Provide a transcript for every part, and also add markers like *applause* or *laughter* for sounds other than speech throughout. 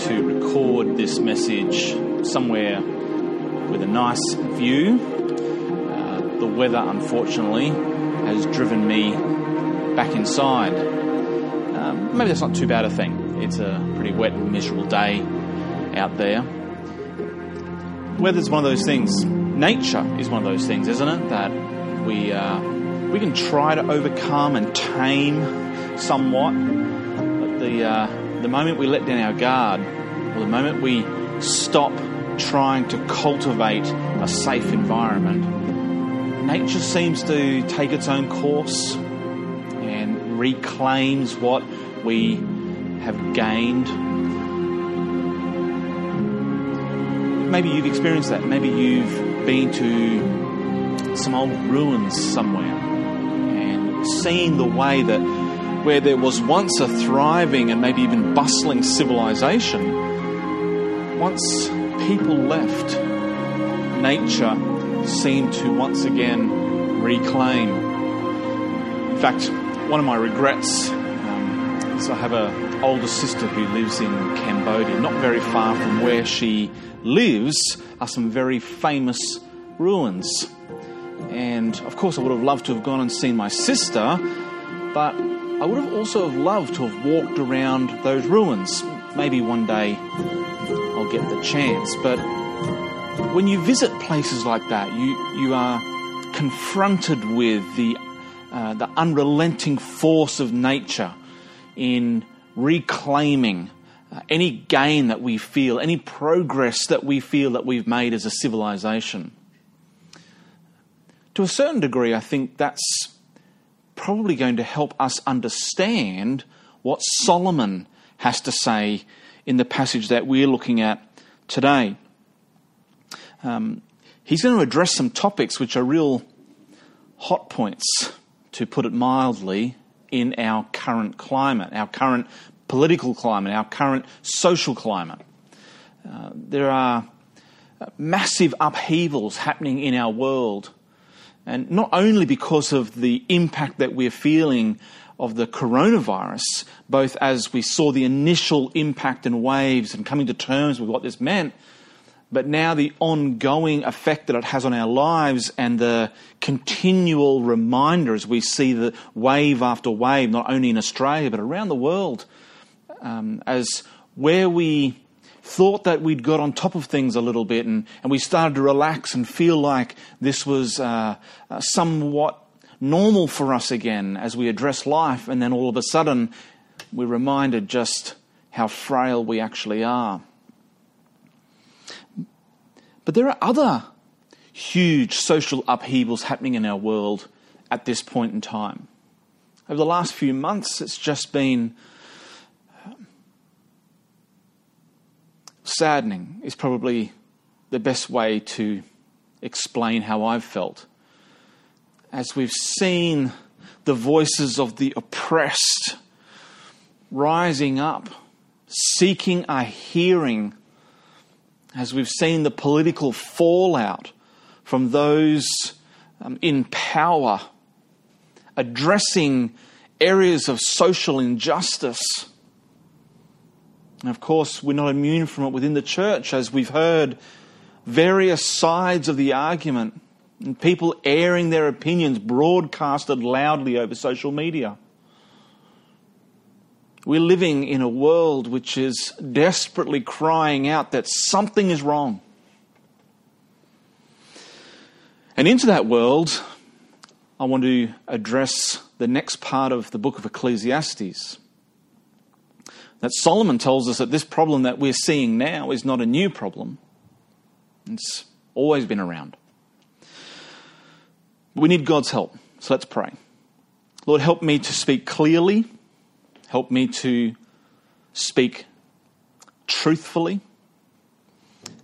to record this message somewhere with a nice view. Uh, the weather, unfortunately, has driven me back inside. Um, maybe that's not too bad a thing. It's a pretty wet and miserable day out there. Weather's one of those things. Nature is one of those things, isn't it? That we uh, we can try to overcome and tame somewhat, but the uh, the moment we let down our guard, or the moment we stop trying to cultivate a safe environment, nature seems to take its own course and reclaims what we have gained. Maybe you've experienced that. Maybe you've been to some old ruins somewhere and seen the way that where there was once a thriving and maybe even bustling civilization, once people left, nature seemed to once again reclaim. In fact, one of my regrets um, is I have an older sister who lives in Cambodia. Not very far from where she lives are some very famous ruins. And of course, I would have loved to have gone and seen my sister, but I would have also loved to have walked around those ruins. Maybe one day I'll get the chance. But when you visit places like that, you, you are confronted with the, uh, the unrelenting force of nature in reclaiming uh, any gain that we feel, any progress that we feel that we've made as a civilization. To a certain degree, I think that's probably going to help us understand what Solomon has to say in the passage that we're looking at today. Um, he's going to address some topics which are real hot points, to put it mildly, in our current climate, our current political climate, our current social climate. Uh, there are massive upheavals happening in our world and not only because of the impact that we're feeling of the coronavirus, both as we saw the initial impact and waves and coming to terms with what this meant, but now the ongoing effect that it has on our lives and the continual reminder as we see the wave after wave, not only in Australia but around the world, um, as where we thought that we'd got on top of things a little bit and, and we started to relax and feel like this was uh, uh, somewhat normal for us again as we address life, and then all of a sudden we're reminded just how frail we actually are. But there are other huge social upheavals happening in our world at this point in time. Over the last few months, it's just been saddening is probably the best way to explain how I've felt. As we've seen the voices of the oppressed rising up, seeking a hearing, as we've seen the political fallout from those um, in power addressing areas of social injustice and of course, we're not immune from it within the church, as we've heard various sides of the argument and people airing their opinions broadcasted loudly over social media. We're living in a world which is desperately crying out that something is wrong. And into that world, I want to address the next part of the book of Ecclesiastes that Solomon tells us that this problem that we're seeing now is not a new problem. It's always been around. We need God's help. So let's pray. Lord, help me to speak clearly. Help me to speak truthfully.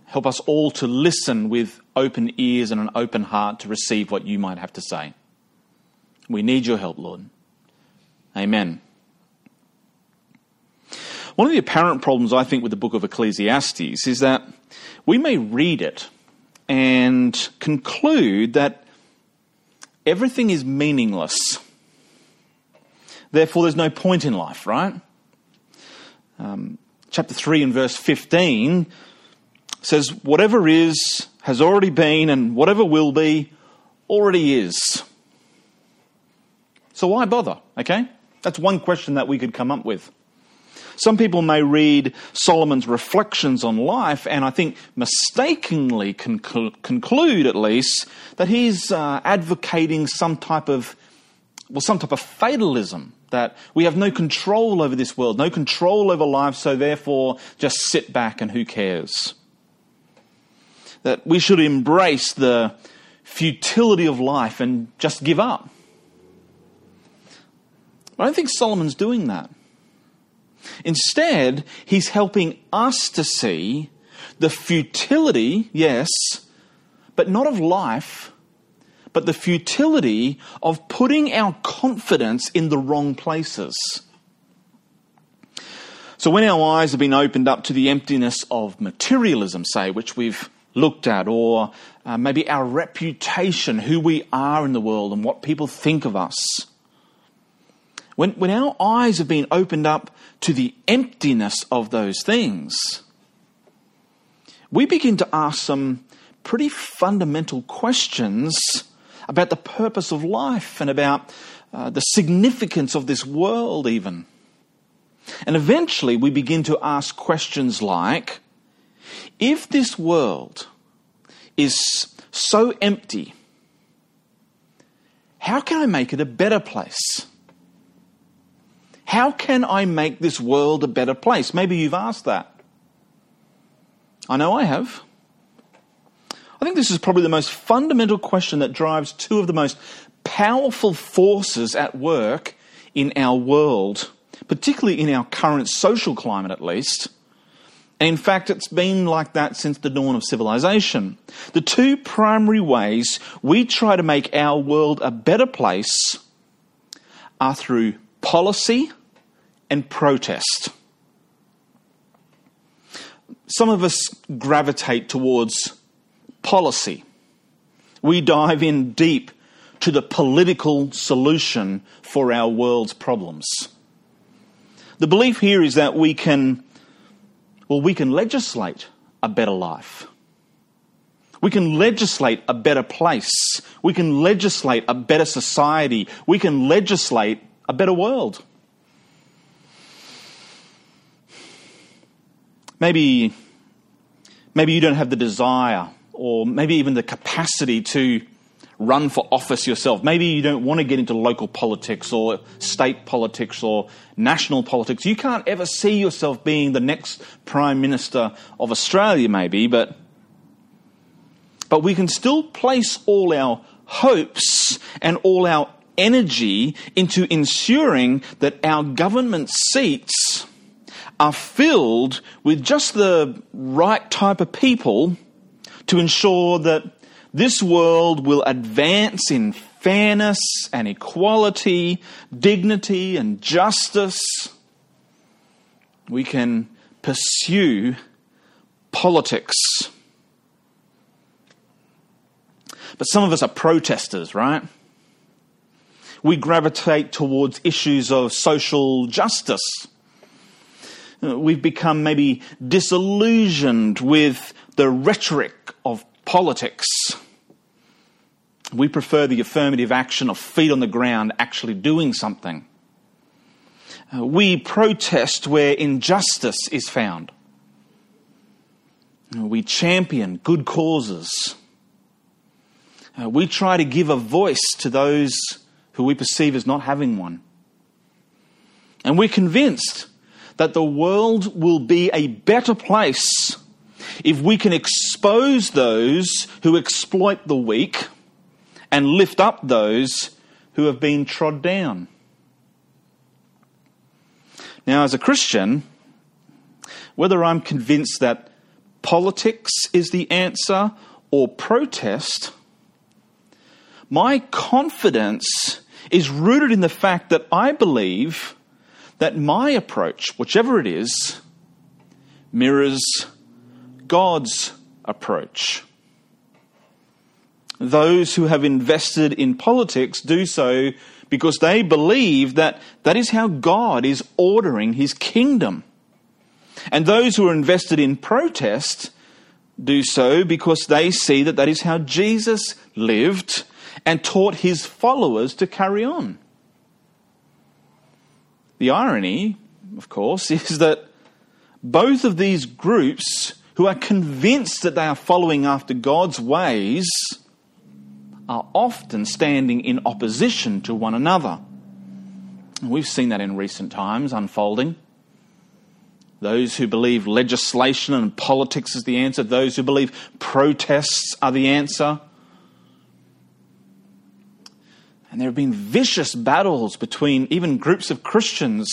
Help us all to listen with open ears and an open heart to receive what you might have to say. We need your help, Lord. Amen. One of the apparent problems, I think, with the book of Ecclesiastes is that we may read it and conclude that everything is meaningless. Therefore, there's no point in life, right? um, chapter 3 and verse 15 says, Whatever is has already been, and whatever will be already is. So why bother? Okay? That's one question that we could come up with. Some people may read Solomon's reflections on life and I think mistakenly conclu- conclude, at least, that he's uh, advocating some type of, well, some type of fatalism. That we have no control over this world, no control over life, so therefore just sit back and who cares? That we should embrace the futility of life and just give up. I don't think Solomon's doing that. Instead, he's helping us to see the futility, yes, but not of life, but the futility of putting our confidence in the wrong places. So, when our eyes have been opened up to the emptiness of materialism, say, which we've looked at, or uh, maybe our reputation, who we are in the world, and what people think of us, when, when our eyes have been opened up to the emptiness of those things, we begin to ask some pretty fundamental questions about the purpose of life and about uh, the significance of this world, even. And eventually, we begin to ask questions like if this world is so empty, how can I make it a better place? How can I make this world a better place? Maybe you've asked that. I know I have. I think this is probably the most fundamental question that drives two of the most powerful forces at work in our world, particularly in our current social climate at least. And in fact, it's been like that since the dawn of civilization. The two primary ways we try to make our world a better place are through policy and protest. Some of us gravitate towards policy. We dive in deep to the political solution for our world's problems. The belief here is that we can, well, we can legislate a better life. We can legislate a better place. We can legislate a better society. We can legislate a better world. Maybe, maybe you don't have the desire or maybe even the capacity to run for office yourself. Maybe you don't want to get into local politics or state politics or national politics. You can't ever see yourself being the next Prime Minister of Australia, maybe, but, but we can still place all our hopes and all our energy into ensuring that our government seats are filled with just the right type of people to ensure that this world will advance in fairness and equality, dignity and justice. We can pursue politics. But some of us are protesters, right? We gravitate towards issues of social justice uh, we've become maybe disillusioned with the rhetoric of politics. We prefer the affirmative action of feet on the ground actually doing something. Uh, we protest where injustice is found. Uh, we champion good causes. We try to give a voice to those who we perceive as not having one. And we're convinced that the world will be a better place if we can expose those who exploit the weak and lift up those who have been trod down. Now, as a Christian, whether I'm convinced that politics is the answer or protest, my confidence is rooted in the fact that I believe that my approach, whichever it is, mirrors God's approach. Those who have invested in politics do so because they believe that that is how God is ordering his kingdom. And those who are invested in protest do so because they see that that is how Jesus lived and taught his followers to carry on. The irony, of course, *laughs* is that both of these groups who are convinced that they are following after God's ways are often standing in opposition to one another. We've seen that in recent times unfolding. Those who believe legislation and politics is the answer, those who believe protests are the answer. And there have been vicious battles between even groups of Christians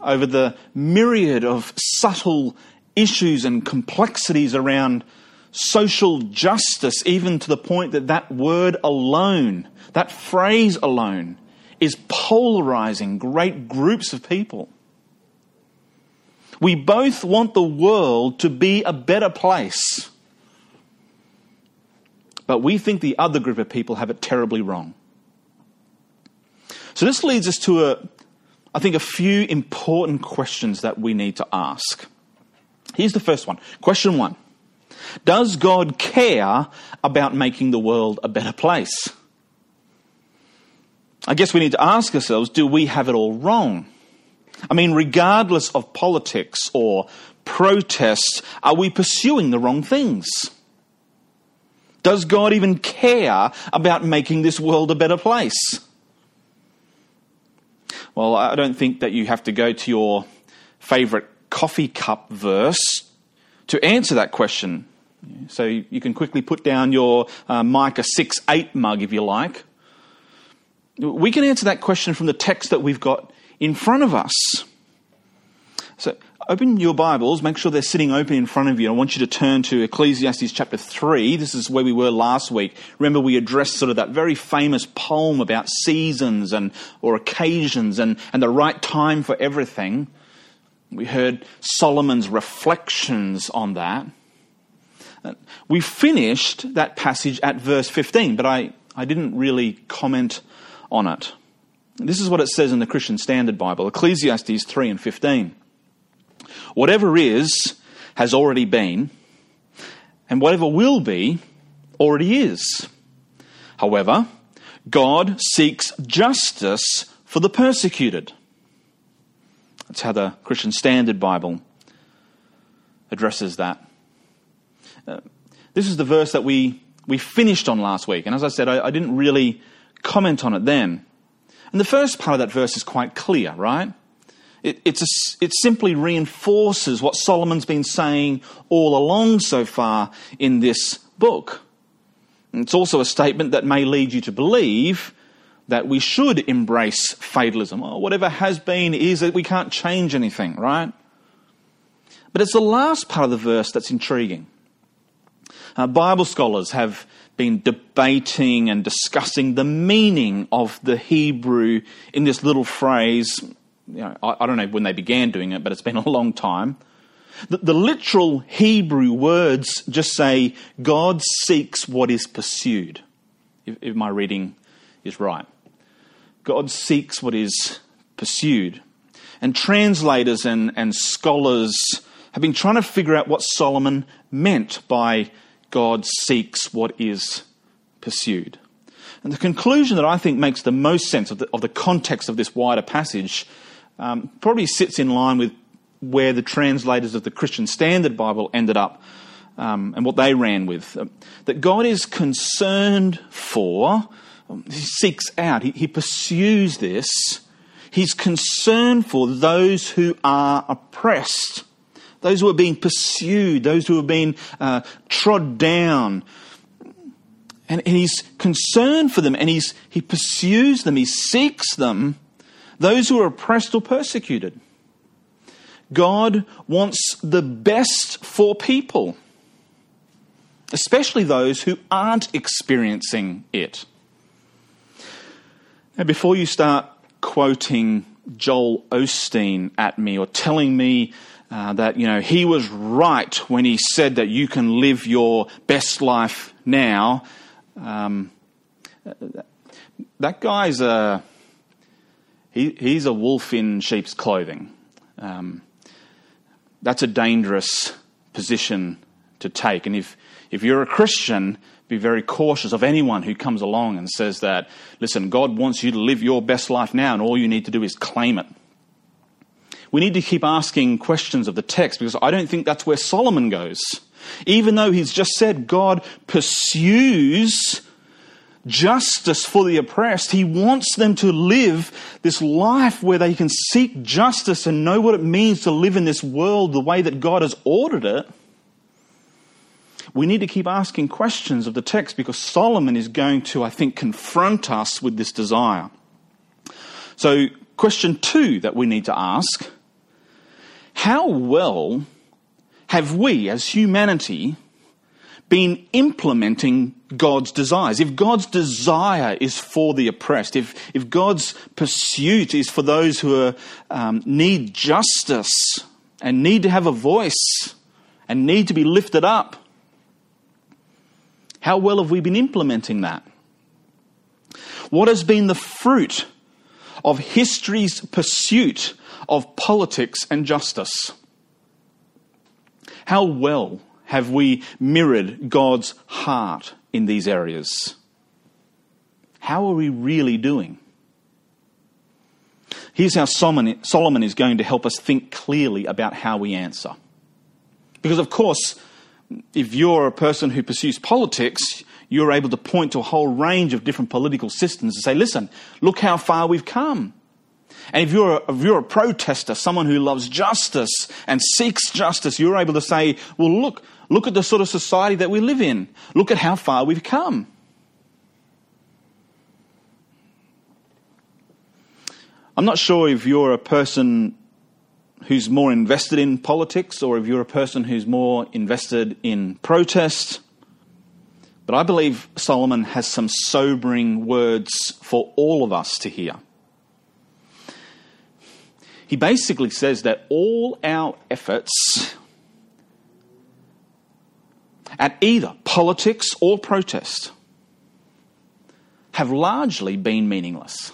over the myriad of subtle issues and complexities around social justice, even to the point that that word alone, that phrase alone, is polarizing great groups of people. We both want the world to be a better place. But we think the other group of people have it terribly wrong. So this leads us to a, I think, a few important questions that we need to ask. Here's the first one. Question one Does God care about making the world a better place? I guess we need to ask ourselves do we have it all wrong? I mean, regardless of politics or protests, are we pursuing the wrong things? Does God even care about making this world a better place? Well, I don't think that you have to go to your favourite coffee cup verse to answer that question. So you can quickly put down your uh, Micah 6 8 mug if you like. We can answer that question from the text that we've got in front of us. Open your Bibles, make sure they're sitting open in front of you. I want you to turn to Ecclesiastes chapter 3. This is where we were last week. Remember we addressed sort of that very famous poem about seasons and or occasions and, and the right time for everything. We heard Solomon's reflections on that. Uh, we finished that passage at verse 15, but I, I didn't really comment on it. This is what it says in the Christian Standard Bible Ecclesiastes 3 and 15. Whatever is, has already been, and whatever will be, already is. However, God seeks justice for the persecuted. That's how the Christian Standard Bible addresses that. Uh, this is the verse that we, we finished on last week, and as I said, I, I didn't really comment on it then. And the first part of that verse is quite clear, right? It, a, it simply reinforces what Solomon's been saying all along so far in this book. And it's also a statement that may lead you to believe that we should embrace fatalism. Whatever has been is that we can't change anything, right? But it's the last part of the verse that's intriguing. Uh, Bible scholars have been debating and discussing the meaning of the Hebrew in this little phrase. You know, I, I, don't know when they began doing it, but it's been a long time. The, the literal Hebrew words just say, God seeks what is pursued, if, if my reading is right. God seeks what is pursued. And translators and, and scholars have been trying to figure out what Solomon meant by God seeks what is pursued. And the conclusion that I think makes the most sense of the, of the context of this wider passage um, probably sits in line with where the translators of the Christian Standard Bible ended up um, and what they ran with. Uh, that God is concerned for, um, he seeks out, he, he pursues this. He's concerned for those who are oppressed those who are being pursued, those who have been uh, trod down. And, and he's concerned for them and he's, he pursues them, he seeks them, those who are oppressed or persecuted. God wants the best for people, especially those who aren't experiencing it. Now, before you start quoting Joel Osteen at me or telling me uh, that you know he was right when he said that you can live your best life now. Um, that guy's a he, he's a wolf in sheep's clothing. Um, that's a dangerous position to take. And if, if you're a Christian, be very cautious of anyone who comes along and says that, listen, God wants you to live your best life now, and all you need to do is claim it. We need to keep asking questions of the text because I don't think that's where Solomon goes. Even though he's just said God pursues justice for the oppressed, he wants them to live this life where they can seek justice and know what it means to live in this world the way that God has ordered it we need to keep asking questions of the text because Solomon is going to, I think, confront us with this desire. So, question two that we need to ask how well have we as humanity been implementing God's desires? If God's desire is for the oppressed, if, if God's pursuit is for those who are, um, need justice and need to have a voice and need to be lifted up, how well have we been implementing that? What has been the fruit of history's pursuit of politics and justice? How well have we mirrored God's heart in these areas? How are we really doing? Here's how Solomon is going to help us think clearly about how we answer. Because, of course, if you're a person who pursues politics, you're able to point to a whole range of different political systems and say, listen, look how far we've come. And if you're, a, if you're a protester, someone who loves justice and seeks justice, you're able to say, well, look, look at the sort of society that we live in. Look at how far we've come. I'm not sure if you're a person who's more invested in politics or if you're a person who's more invested in protest. But I believe Solomon has some sobering words for all of us to hear. He basically says that all our efforts at either politics or protest have largely been meaningless.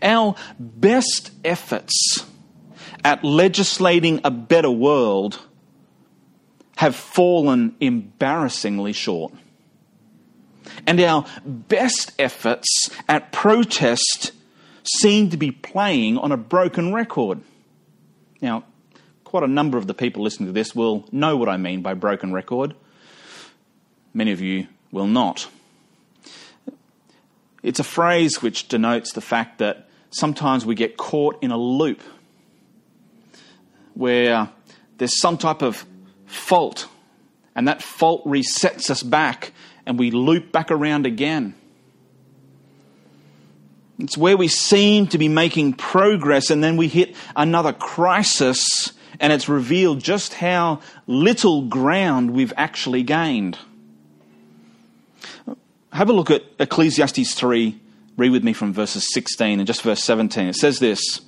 Our best efforts at legislating a better world have fallen embarrassingly short. And our best efforts at protest seem to be playing on a broken record. Now, quite a number of the people listening to this will know what I mean by broken record. Many of you will not. It's a phrase which denotes the fact that sometimes we get caught in a loop where there's some type of fault, and that fault resets us back, and we loop back around again. It's where we seem to be making progress, and then we hit another crisis, and it's revealed just how little ground we've actually gained. Have a look at Ecclesiastes 3. Read with me from verses 16 and just verse 17. It says this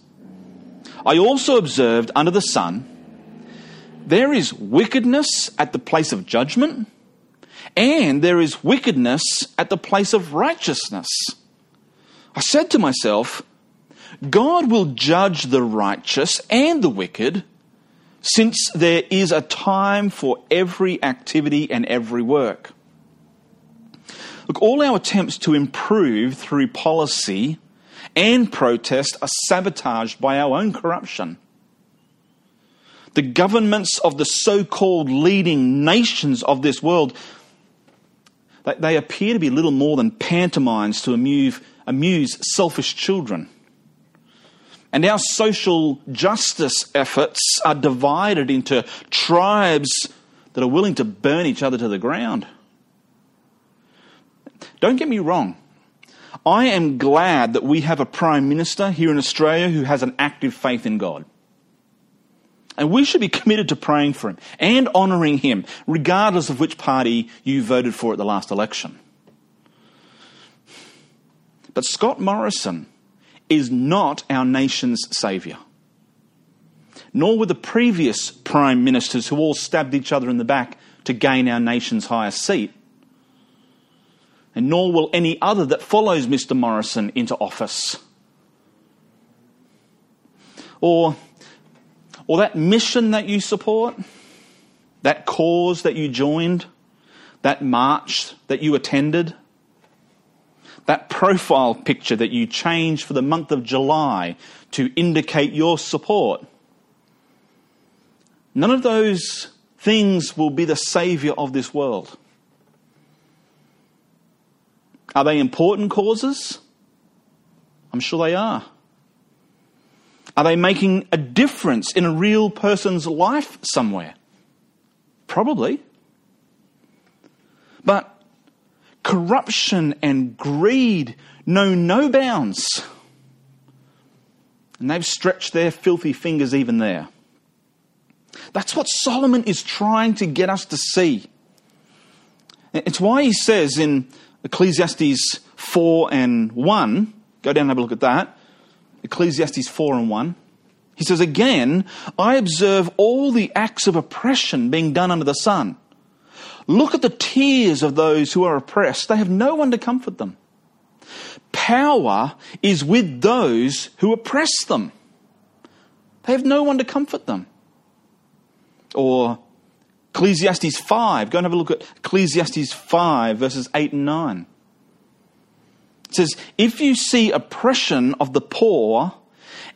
I also observed under the sun, there is wickedness at the place of judgment, and there is wickedness at the place of righteousness. I said to myself, God will judge the righteous and the wicked, since there is a time for every activity and every work. Look, all our attempts to improve through policy and protest are sabotaged by our own corruption. The governments of the so called leading nations of this world, they appear to be little more than pantomimes to amuse, amuse selfish children. And our social justice efforts are divided into tribes that are willing to burn each other to the ground. Don't get me wrong. I am glad that we have a Prime Minister here in Australia who has an active faith in God. And we should be committed to praying for him and honouring him, regardless of which party you voted for at the last election. But Scott Morrison is not our nation's saviour. Nor were the previous prime ministers who all stabbed each other in the back to gain our nation's highest seat and nor will any other that follows Mr. Morrison into office. Or, or that mission that you support, that cause that you joined, that march that you attended, that profile picture that you change for the month of July to indicate your support. None of those things will be the saviour of this world. Are they important causes? I'm sure they are. Are they making a difference in a real person's life somewhere? Probably. But corruption and greed know no bounds. And they've stretched their filthy fingers even there. That's what Solomon is trying to get us to see. It's why he says in Ecclesiastes 4 and 1, go down and have a look at that. Ecclesiastes 4 and 1. He says, Again, I observe all the acts of oppression being done under the sun. Look at the tears of those who are oppressed. They have no one to comfort them. Power is with those who oppress them. They have no one to comfort them. Or Ecclesiastes 5. Go and have a look at Ecclesiastes 5, verses 8 and 9. It says, If you see oppression of the poor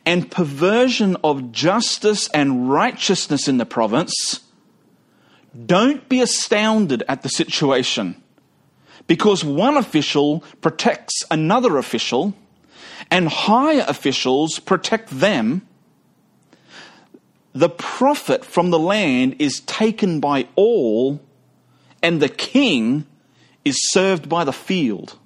and perversion of justice and righteousness in the province, don't be astounded at the situation because one official protects another official and higher officials protect them the profit from the land is taken by all, and the king is served by the field.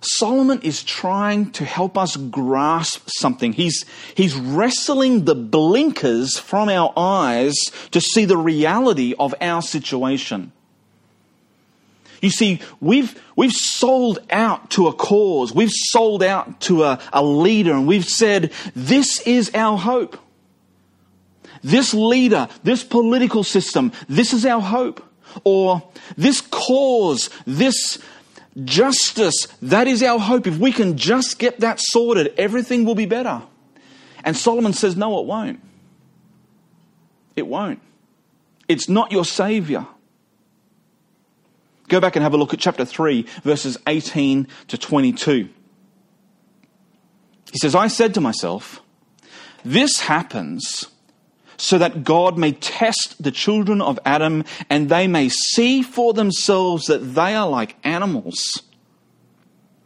Solomon is trying to help us grasp something. He's, he's wrestling the blinkers from our eyes to see the reality of our situation. You see, we've, we've sold out to a cause, we've sold out to a, a leader, and we've said, This is our hope. This leader, this political system, this is our hope. Or this cause, this justice, that is our hope. If we can just get that sorted, everything will be better. And Solomon says, No, it won't. It won't. It's not your Savior. Go back and have a look at chapter 3, verses 18 to 22. He says, I said to myself, this happens so that God may test the children of Adam and they may see for themselves that they are like animals.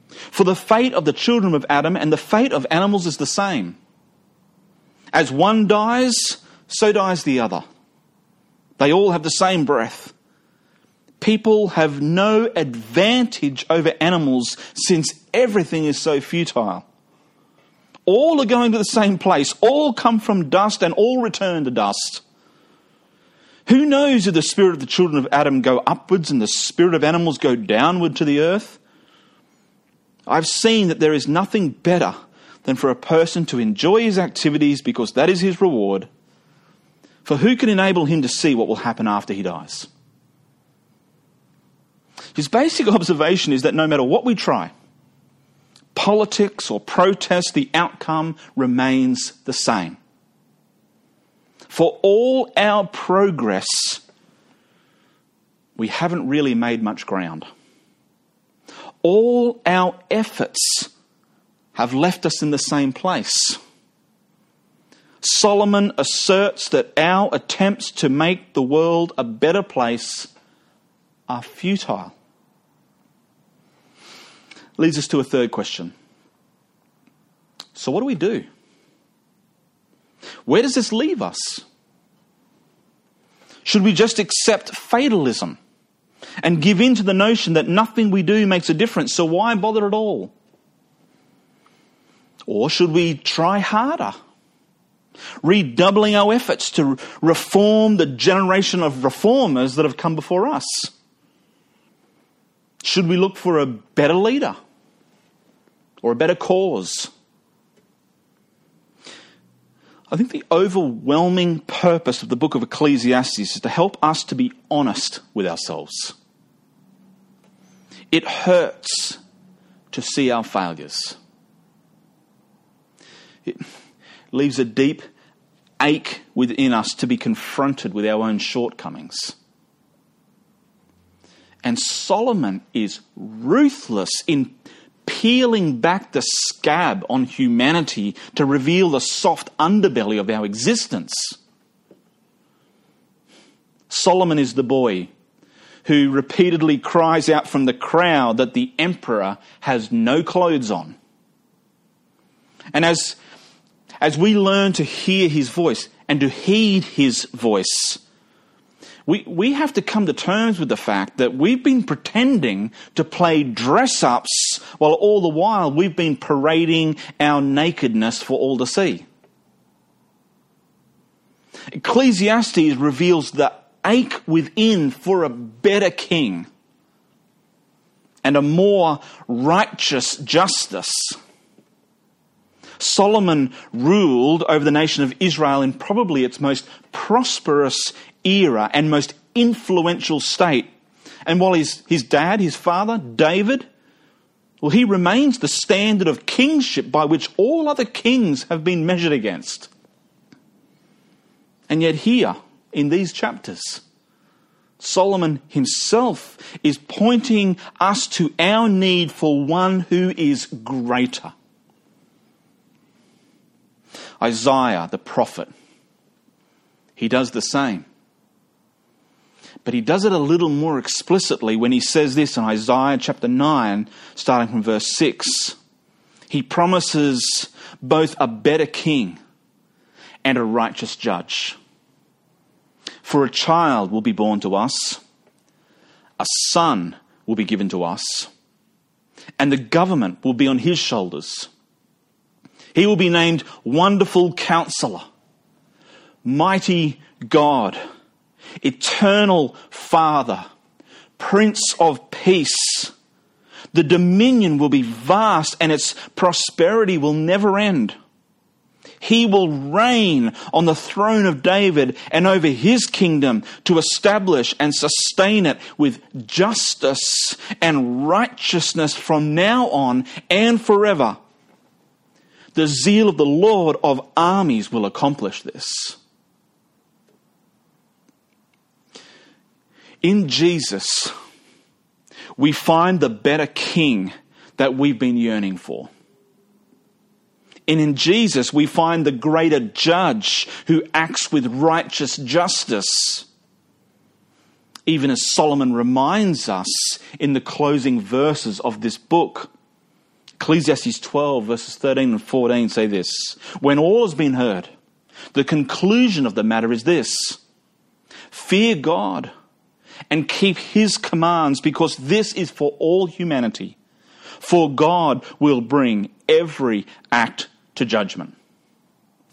For the fate of the children of Adam and the fate of animals is the same. As one dies, so dies the other. They all have the same breath people have no advantage over animals since everything is so futile. All are going to the same place, all come from dust, and all return to dust. Who knows if the spirit of the children of Adam go upwards and the spirit of animals go downward to the earth? I've seen that there is nothing better than for a person to enjoy his activities because that is his reward. For who can enable him to see what will happen after he dies? His basic *laughs* observation is that no matter what we try, politics or protest, the outcome remains the same. For all our progress, we haven't really made much ground. All our efforts have left us in the same place. Solomon asserts that our attempts to make the world a better place are futile leads us to a third question. So, what do we do? Where does this leave us? Should we just accept fatalism and give in to the notion that nothing we do makes a difference, so why bother at all? Or should we try harder, redoubling our efforts to reform the generation of reformers that have come before us? Should we look for a better leader or a better cause? I think the overwhelming purpose of the book of Ecclesiastes is to help us to be honest with ourselves. It hurts to see our failures. It, leaves a deep ache within us to be confronted with our own shortcomings. And Solomon is ruthless in peeling back the scab on humanity to reveal the soft underbelly of our existence. Solomon is the boy who repeatedly cries out from the crowd that the emperor has no clothes on. And as, as we learn to hear his voice and to heed his voice, we, we have to come to terms with the fact that we've been pretending to play dress ups while all the while we've been parading our nakedness for all to see. Ecclesiastes reveals the ache within for a better king and a more righteous justice. Solomon ruled over the nation of Israel in probably its most prosperous era and most influential state. And while his, his dad, his father, David, well, he remains the standard of kingship by which all other kings have been measured against. And yet, here, in these chapters, Solomon himself is pointing us to our need for one who is greater. Isaiah, the prophet, he does the same. But he does it a little more explicitly when he says this in Isaiah chapter 9, starting from verse 6. He promises both a better king and a righteous judge. For a child will be born to us, a son will be given to us, and the government will be on his shoulders. He will be named Wonderful Counselor, Mighty God eternal Father, Prince of Peace. The dominion will be vast and its prosperity will never end. He will reign on the throne of David and over his kingdom to establish and sustain it with justice and righteousness from now on and forever. The zeal of the Lord of armies will accomplish this. In Jesus, we find the better king that we've been yearning for. And in Jesus, we find the greater judge who acts with righteous justice. Even as Solomon reminds us in the closing verses of this book. Ecclesiastes 12, verses 13 and 14 say this When all has been heard, the conclusion of the matter is this Fear God and keep his commands because this is for all humanity. For God will bring every act to judgment,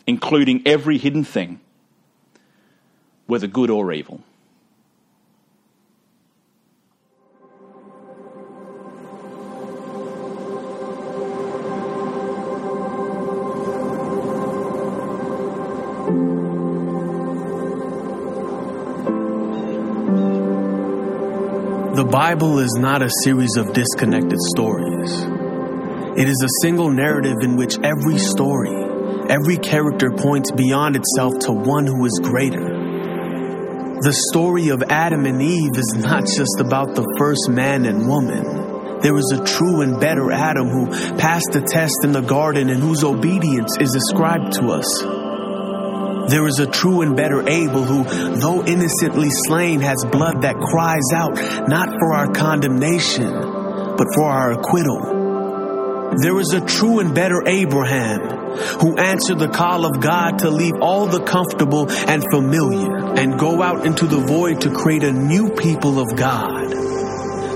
including every hidden thing, whether good or evil. Bible is not a series of disconnected stories. It is a single narrative in which every story, every character points beyond itself to one who is greater. The story of Adam and Eve is not just about the first man and woman. There is a true and better Adam who passed the test in the garden and whose obedience is ascribed to us. There is a true and better Abel who, though innocently slain, has blood that cries out not for our condemnation, but for our acquittal. There is a true and better Abraham who answered the call of God to leave all the comfortable and familiar and go out into the void to create a new people of God.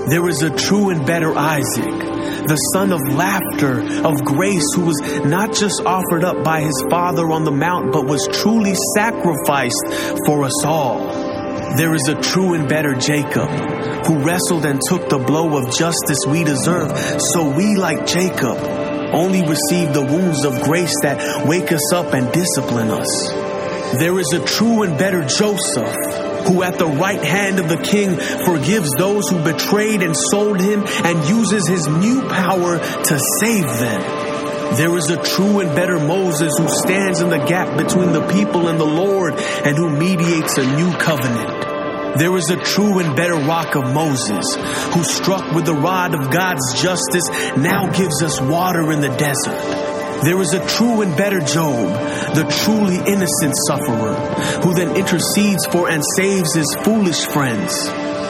There is a true and better Isaac the son of laughter, of grace, who was not just offered up by his father on the mount, but was truly sacrificed for us all. There is a true and better Jacob who wrestled and took the blow of justice we deserve, so we, like Jacob, only receive the wounds of grace that wake us up and discipline us. There is a true and better Joseph who at the right hand of the king forgives those who betrayed and sold him and uses his new power to save them. There is a true and better Moses who stands in the gap between the people and the Lord and who mediates a new covenant. There is a true and better rock of Moses who struck with the rod of God's justice now gives us water in the desert. There is a true and better Job, the truly innocent sufferer, who then intercedes for and saves his foolish friends.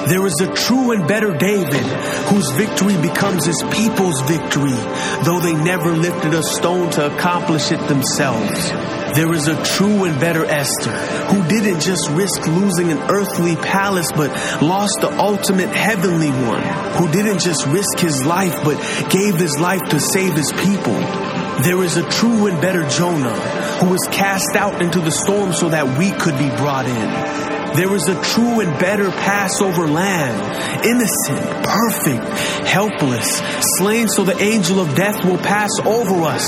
There is a true and better David, whose victory becomes his people's victory, though they never lifted a stone to accomplish it themselves. There is a true and better Esther, who didn't just risk losing an earthly palace, but lost the ultimate heavenly one, who didn't just risk his life, but gave his life to save his people. There is a true and better Jonah who was cast out into the storm so that we could be brought in. There is a true and better Passover lamb, innocent, perfect, helpless, slain so the angel of death will pass over us.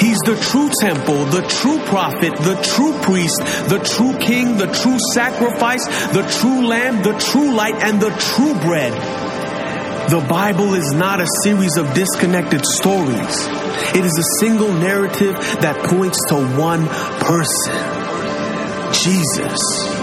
He's the true temple, the true prophet, the true priest, the true king, the true sacrifice, the true lamb, the true light, and the true bread. The Bible is not a series of disconnected stories. It is a single narrative that points to one person Jesus.